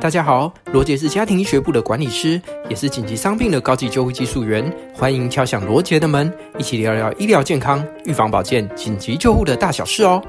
大家好，罗杰是家庭医学部的管理师，也是紧急伤病的高级救护技术员。欢迎敲响罗杰的门，一起聊聊医疗健康、预防保健、紧急救护的大小事哦。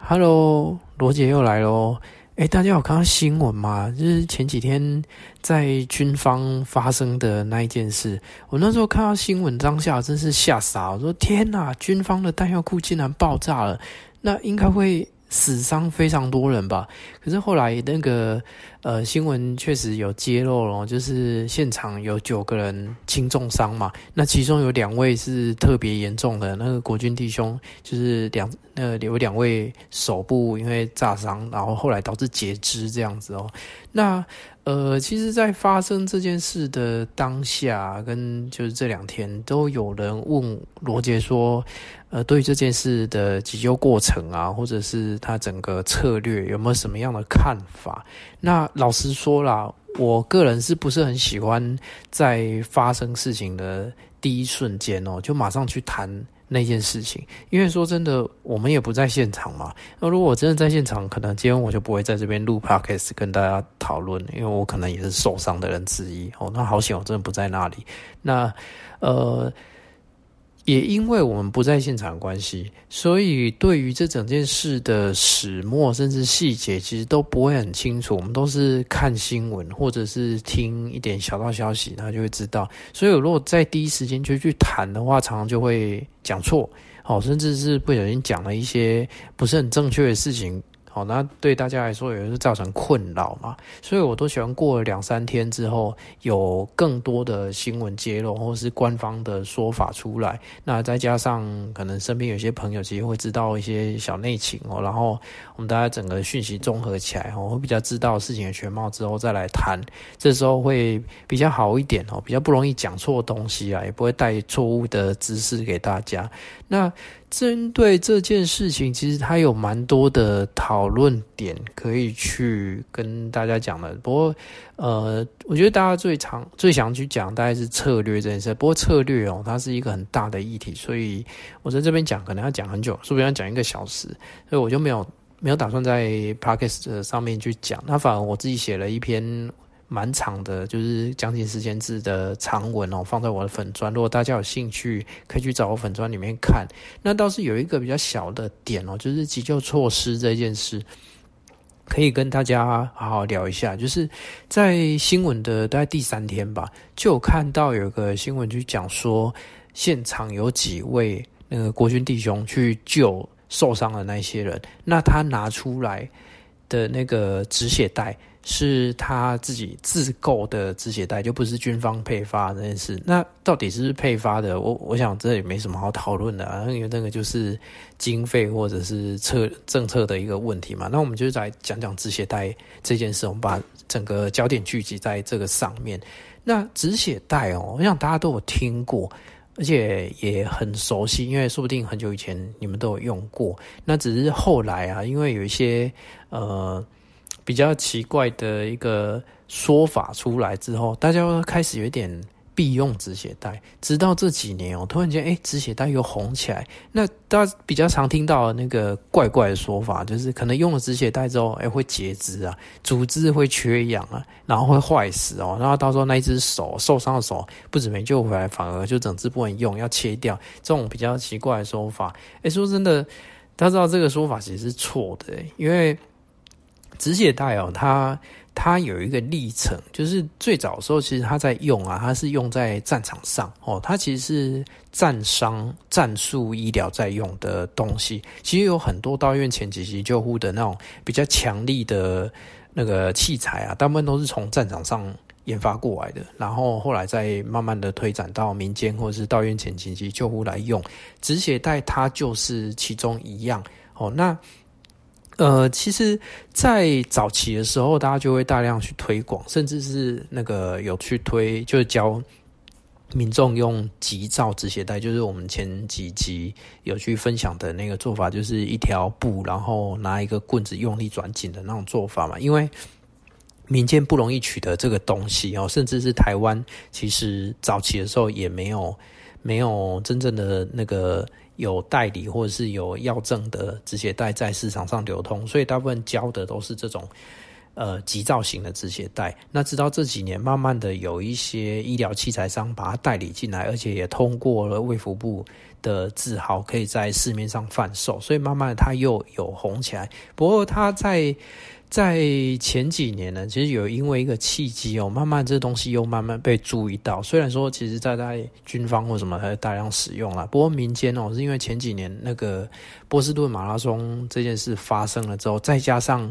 Hello，罗杰又来喽。哎，大家有看到新闻吗？就是前几天在军方发生的那一件事。我那时候看到新闻当下，真是吓傻。我说：“天哪，军方的弹药库竟然爆炸了！那应该会……”死伤非常多人吧，可是后来那个呃新闻确实有揭露了，就是现场有九个人轻重伤嘛，那其中有两位是特别严重的，那个国军弟兄就是两呃有两位手部因为炸伤，然后后来导致截肢这样子哦，那。呃，其实，在发生这件事的当下，跟就是这两天，都有人问罗杰说，呃，对于这件事的急救过程啊，或者是他整个策略，有没有什么样的看法？那老实说啦，我个人是不是很喜欢在发生事情的第一瞬间哦，就马上去谈。那件事情，因为说真的，我们也不在现场嘛。那如果我真的在现场，可能今天我就不会在这边录 podcast 跟大家讨论，因为我可能也是受伤的人之一。哦，那好险，我真的不在那里。那呃。也因为我们不在现场关系，所以对于这整件事的始末甚至细节，其实都不会很清楚。我们都是看新闻或者是听一点小道消息，然后就会知道。所以，如果在第一时间就去谈的话，常常就会讲错，哦，甚至是不小心讲了一些不是很正确的事情。好，那对大家来说也是造成困扰嘛，所以我都喜欢过了两三天之后，有更多的新闻揭露或是官方的说法出来，那再加上可能身边有些朋友其实会知道一些小内情哦，然后我们大家整个讯息综合起来哦，会比较知道事情的全貌之后再来谈，这时候会比较好一点哦，比较不容易讲错东西啊，也不会带错误的知识给大家。那针对这件事情，其实它有蛮多的讨论点可以去跟大家讲的。不过，呃，我觉得大家最常、最想去讲大概是策略这件事。不过，策略哦，它是一个很大的议题，所以我在这边讲可能要讲很久，说不定要讲一个小时，所以我就没有没有打算在 Podcast 上面去讲。那反而我自己写了一篇。蛮长的，就是将近十千字的长文哦，放在我的粉专。如果大家有兴趣，可以去找我粉专里面看。那倒是有一个比较小的点哦，就是急救措施这件事，可以跟大家好好聊一下。就是在新闻的大概第三天吧，就有看到有个新闻去讲说，现场有几位那个国军弟兄去救受伤的那些人，那他拿出来的那个止血带。是他自己自购的止血带，就不是军方配发那件事。那到底是不是配发的？我我想这也没什么好讨论的啊，因为那个就是经费或者是策政策的一个问题嘛。那我们就来讲讲止血带这件事，我们把整个焦点聚集在这个上面。那止血带哦，我想大家都有听过，而且也很熟悉，因为说不定很久以前你们都有用过。那只是后来啊，因为有一些呃。比较奇怪的一个说法出来之后，大家开始有点必用止血带。直到这几年哦，突然间哎，止血带又红起来。那大家比较常听到那个怪怪的说法，就是可能用了止血带之后，哎，会截肢啊，组织会缺氧啊，然后会坏死哦，然后到时候那一只手受伤的手不止没救回来，反而就整只不能用，要切掉。这种比较奇怪的说法，哎，说真的，大家知道这个说法其实是错的，因为。止血带哦，它它有一个历程，就是最早的时候，其实它在用啊，它是用在战场上哦，它其实是战伤战术医疗在用的东西。其实有很多到院前紧急救护的那种比较强力的那个器材啊，大部分都是从战场上研发过来的，然后后来再慢慢的推展到民间或者是到院前紧急救护来用。止血带它就是其中一样哦，那。呃，其实，在早期的时候，大家就会大量去推广，甚至是那个有去推，就是教民众用急造止血带，就是我们前几集有去分享的那个做法，就是一条布，然后拿一个棍子用力转紧的那种做法嘛。因为民间不容易取得这个东西哦，甚至是台湾，其实早期的时候也没有没有真正的那个。有代理或者是有药证的止血带在市场上流通，所以大部分教的都是这种呃急造型的止血带。那直到这几年，慢慢的有一些医疗器材商把它代理进来，而且也通过了卫福部的字号，可以在市面上贩售，所以慢慢的它又有红起来。不过它在在前几年呢，其实有因为一个契机哦，慢慢这东西又慢慢被注意到。虽然说其实在在军方或什么还大量使用啦，不过民间哦，是因为前几年那个波士顿马拉松这件事发生了之后，再加上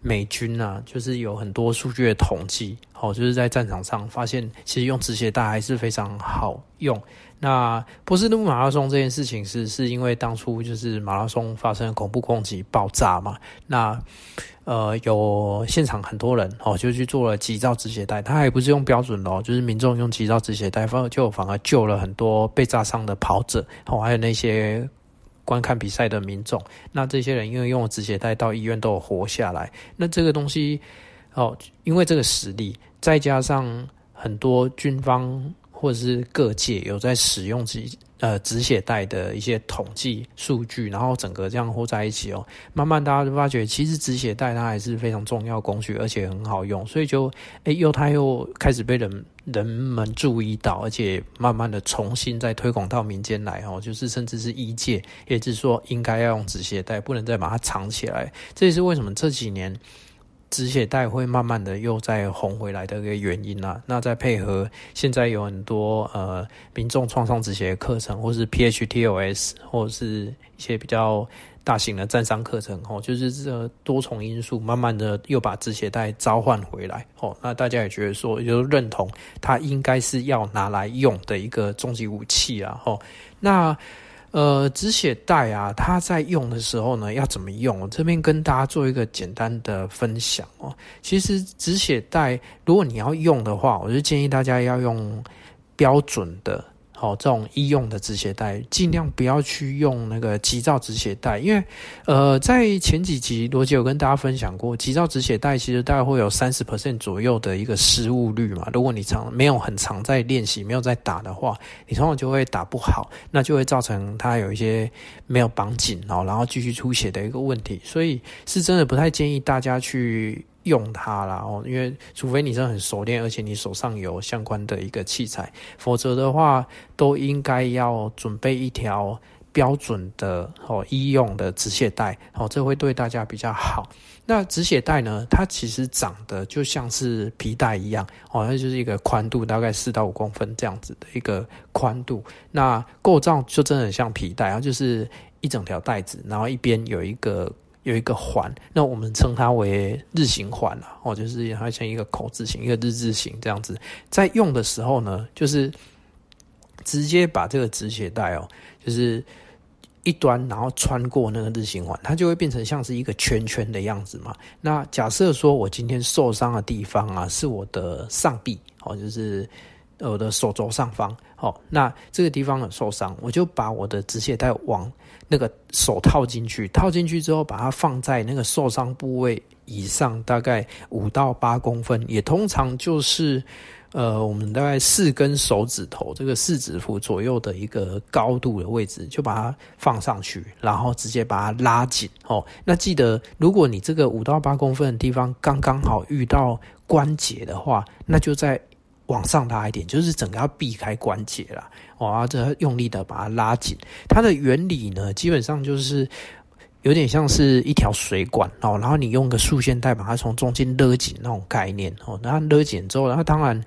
美军啊，就是有很多数据的统计，哦，就是在战场上发现，其实用止血带还是非常好用。那波士顿马拉松这件事情是是因为当初就是马拉松发生恐怖攻击爆炸嘛？那呃有现场很多人哦，就去做了急造止血带，他还不是用标准的哦，就是民众用急造止血带，反就反而救了很多被炸伤的跑者哦，还有那些观看比赛的民众。那这些人因为用了止血带到医院都有活下来。那这个东西哦，因为这个实力，再加上很多军方。或者是各界有在使用止呃止血带的一些统计数据，然后整个这样合在一起哦，慢慢大家就发觉，其实止血带它还是非常重要工具，而且很好用，所以就哎又它又开始被人人们注意到，而且慢慢的重新再推广到民间来哦，就是甚至是医界，也就是说应该要用止血带，不能再把它藏起来。这也是为什么这几年。止血带会慢慢的又再红回来的一个原因啊，那再配合现在有很多呃民众创伤止血的课程，或是 PHTOS，或者是一些比较大型的战伤课程哦，就是这多重因素，慢慢的又把止血带召唤回来哦。那大家也觉得说，就认同它应该是要拿来用的一个终极武器啊。哦，那。呃，止血带啊，它在用的时候呢，要怎么用？我这边跟大家做一个简单的分享哦。其实止血带，如果你要用的话，我就建议大家要用标准的。哦，这种医用的止血带，尽量不要去用那个急躁止血带，因为，呃，在前几集罗杰有跟大家分享过，急躁止血带其实大概会有三十 percent 左右的一个失误率嘛。如果你常没有很常在练习，没有在打的话，你通常就会打不好，那就会造成它有一些没有绑紧哦，然后继续出血的一个问题。所以是真的不太建议大家去。用它啦哦，因为除非你真很熟练，而且你手上有相关的一个器材，否则的话都应该要准备一条标准的哦医用的止血带哦，这会对大家比较好。那止血带呢，它其实长得就像是皮带一样哦，它就是一个宽度大概四到五公分这样子的一个宽度，那构造就真的很像皮带，然后就是一整条带子，然后一边有一个。有一个环，那我们称它为日行环啊，哦，就是它像一个口字形，一个日字形这样子。在用的时候呢，就是直接把这个止血带哦，就是一端，然后穿过那个日行环，它就会变成像是一个圈圈的样子嘛。那假设说我今天受伤的地方啊，是我的上臂哦，就是。我的手肘上方，哦，那这个地方有受伤，我就把我的止血带往那个手套进去，套进去之后，把它放在那个受伤部位以上，大概五到八公分，也通常就是呃，我们大概四根手指头这个四指腹左右的一个高度的位置，就把它放上去，然后直接把它拉紧。哦，那记得，如果你这个五到八公分的地方刚刚好遇到关节的话，那就在。往上拉一点，就是整个要避开关节啦。哇，这用力的把它拉紧。它的原理呢，基本上就是有点像是一条水管哦，然后你用个束线带把它从中间勒紧那种概念哦。然后勒紧之后，然后当然。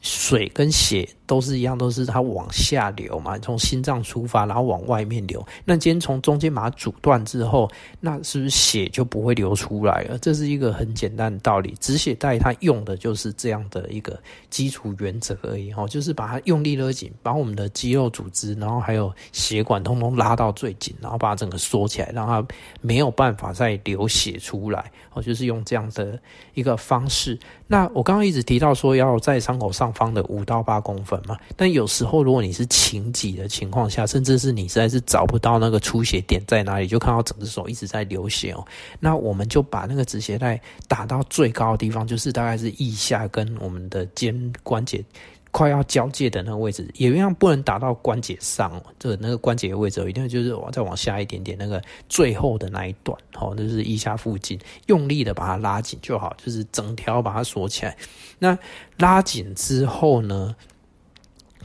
水跟血都是一样，都是它往下流嘛，从心脏出发，然后往外面流。那今天从中间把它阻断之后，那是不是血就不会流出来了？这是一个很简单的道理。止血带它用的就是这样的一个基础原则而已，哦，就是把它用力勒紧，把我们的肌肉组织，然后还有血管通通拉到最紧，然后把它整个缩起来，让它没有办法再流血出来。哦，就是用这样的一个方式。那我刚刚一直提到说要在伤口上方的五到八公分嘛，但有时候如果你是情急的情况下，甚至是你实在是找不到那个出血点在哪里，就看到整只手一直在流血哦，那我们就把那个止血带打到最高的地方，就是大概是腋下跟我们的肩关节快要交界的那个位置，也一样不能打到关节上，这那个关节的位置，一定就是往再往下一点点，那个最后的那一段，哦，就是腋下附近，用力的把它拉紧就好，就是整条把它锁起来。那拉紧之后呢，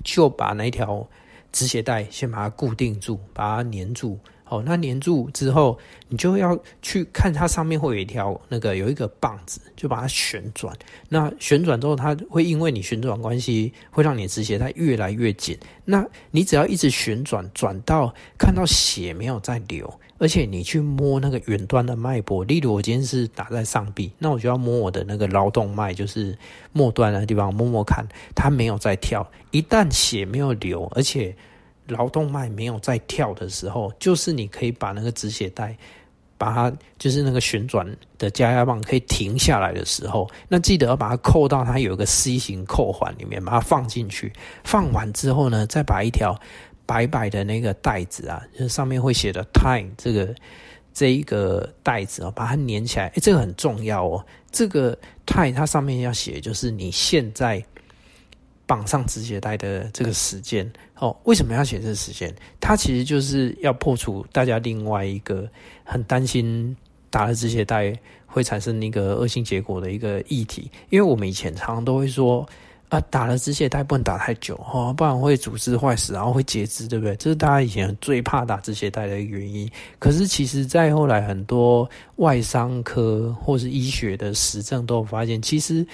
就把那条止血带先把它固定住，把它粘住。哦，那粘住之后，你就要去看它上面会有一条那个有一个棒子，就把它旋转。那旋转之后，它会因为你旋转关系，会让你的止血带越来越紧。那你只要一直旋转，转到看到血没有在流，而且你去摸那个远端的脉搏，例如我今天是打在上臂，那我就要摸我的那个橈动脉，就是末端的地方摸摸看，它没有在跳。一旦血没有流，而且劳动脉没有在跳的时候，就是你可以把那个止血带，把它就是那个旋转的加压棒可以停下来的时候，那记得要把它扣到它有一个 C 型扣环里面，把它放进去。放完之后呢，再把一条白白的那个带子啊，就是上面会写的 time 这个这一个带子啊，把它粘起来。诶，这个很重要哦。这个 time 它上面要写就是你现在。绑上止血带的这个时间哦，为什么要写这个时间？它其实就是要破除大家另外一个很担心打了止血带会产生那个恶性结果的一个议题。因为我们以前常常都会说啊，打了止血带不能打太久哦，不然会组织坏死，然后会截肢，对不对？这是大家以前最怕打止血带的一个原因。可是其实，在后来很多外伤科或是医学的实证都有发现，其实。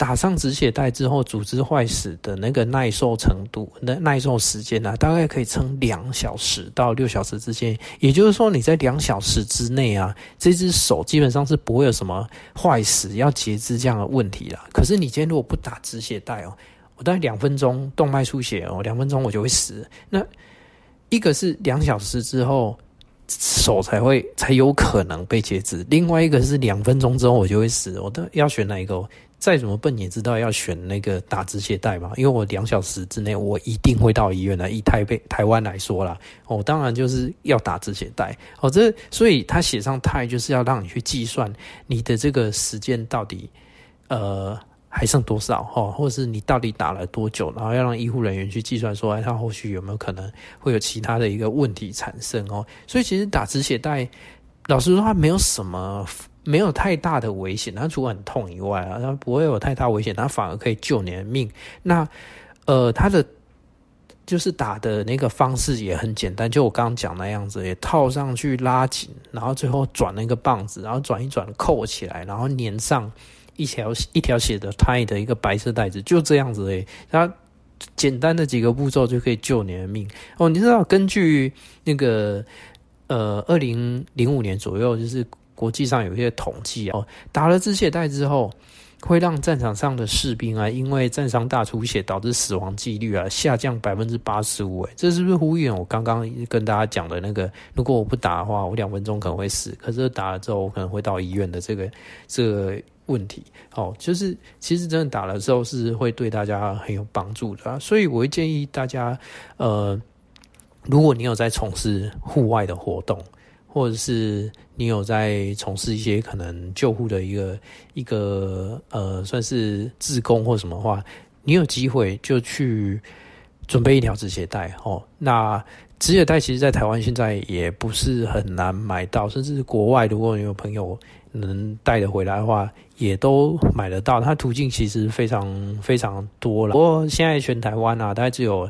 打上止血带之后，组织坏死的那个耐受程度、那耐受时间呢、大概可以撑两小时到六小时之间。也就是说，你在两小时之内啊，这只手基本上是不会有什么坏死、要截肢这样的问题啦。可是你今天如果不打止血带哦，我大概两分钟动脉出血哦，两分钟我就会死。那一个是两小时之后手才会才有可能被截肢，另外一个是两分钟之后我就会死。我都要选哪一个？再怎么笨也知道要选那个打止血带嘛，因为我两小时之内我一定会到医院的。以台北台湾来说啦，哦，当然就是要打止血带哦。这所以他写上 time 就是要让你去计算你的这个时间到底呃还剩多少哈，或者是你到底打了多久，然后要让医护人员去计算说，哎，他后续有没有可能会有其他的一个问题产生哦。所以其实打止血带，老实说，它没有什么。没有太大的危险，它除了很痛以外啊，它不会有太大危险，它反而可以救你的命。那呃，它的就是打的那个方式也很简单，就我刚刚讲那样子，也套上去拉紧，然后最后转那个棒子，然后转一转扣起来，然后粘上一条一条写的，tie 的一个白色袋子，就这样子诶。它简单的几个步骤就可以救你的命哦。你知道，根据那个呃，二零零五年左右，就是。国际上有一些统计哦，打了止血带之后，会让战场上的士兵啊，因为战伤大出血导致死亡几率啊下降百分之八十五。哎，这是不是呼应我刚刚跟大家讲的那个？如果我不打的话，我两分钟可能会死；可是打了之后，我可能会到医院的这个这个问题。哦，就是其实真的打了之后是会对大家很有帮助的。所以我会建议大家，呃，如果你有在从事户外的活动，或者是你有在从事一些可能救护的一个一个呃，算是自工或什么话，你有机会就去准备一条止血带哦。那止血带其实，在台湾现在也不是很难买到，甚至国外，如果你有朋友能带得回来的话，也都买得到。它途径其实非常非常多了。不过现在全台湾啊，大概只有。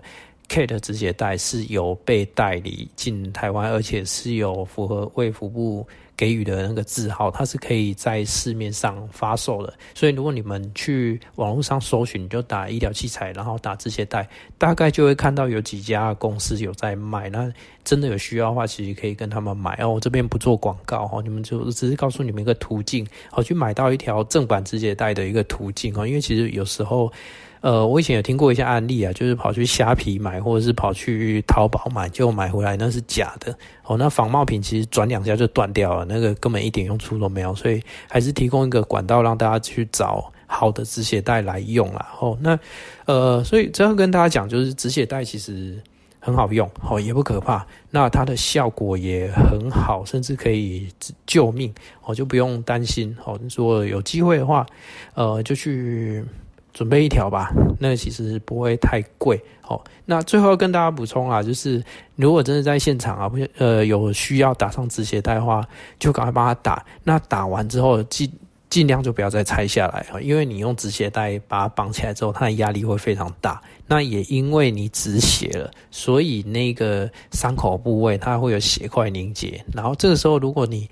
K 的止血带是有被代理进台湾，而且是有符合卫福部给予的那个字号，它是可以在市面上发售的。所以如果你们去网络上搜寻，你就打医疗器材，然后打止血带，大概就会看到有几家公司有在卖。那真的有需要的话，其实可以跟他们买哦。我这边不做广告哦，你们就只是告诉你们一个途径，好去买到一条正版止血带的一个途径哦。因为其实有时候。呃，我以前有听过一些案例啊，就是跑去虾皮买，或者是跑去淘宝买，就买回来那是假的哦。那仿冒品其实转两下就断掉了，那个根本一点用处都没有，所以还是提供一个管道让大家去找好的止血带来用啦。哦，那呃，所以这样跟大家讲，就是止血带其实很好用，哦，也不可怕，那它的效果也很好，甚至可以救命，哦，就不用担心。哦，如果有机会的话，呃，就去。准备一条吧，那其实不会太贵哦。那最后要跟大家补充啊，就是如果真的在现场啊，不呃有需要打上止血带的话，就赶快帮他打。那打完之后尽尽量就不要再拆下来啊，因为你用止血带把它绑起来之后，它的压力会非常大。那也因为你止血了，所以那个伤口部位它会有血块凝结。然后这个时候如果你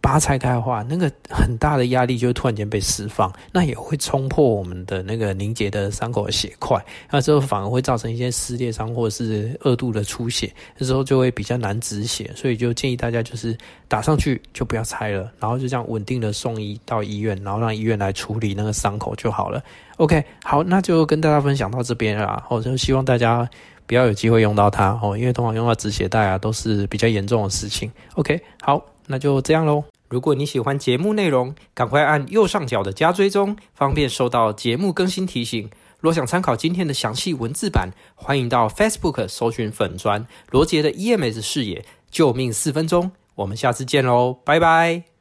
把它拆开的话，那个很大的压力就突然间被释放，那也会冲破我们的那个凝结的伤口的血块，那之后反而会造成一些撕裂伤或者是二度的出血，这时候就会比较难止血，所以就建议大家就是打上去就不要拆了，然后就这样稳定的送医到医院，然后让医院来处理那个伤口就好了。OK，好，那就跟大家分享到这边了，我就希望大家不要有机会用到它哦，因为通常用到止血带啊都是比较严重的事情。OK，好。那就这样喽。如果你喜欢节目内容，赶快按右上角的加追踪，方便收到节目更新提醒。若想参考今天的详细文字版，欢迎到 Facebook 搜寻粉专罗杰的 EMS 视野救命四分钟。我们下次见喽，拜拜。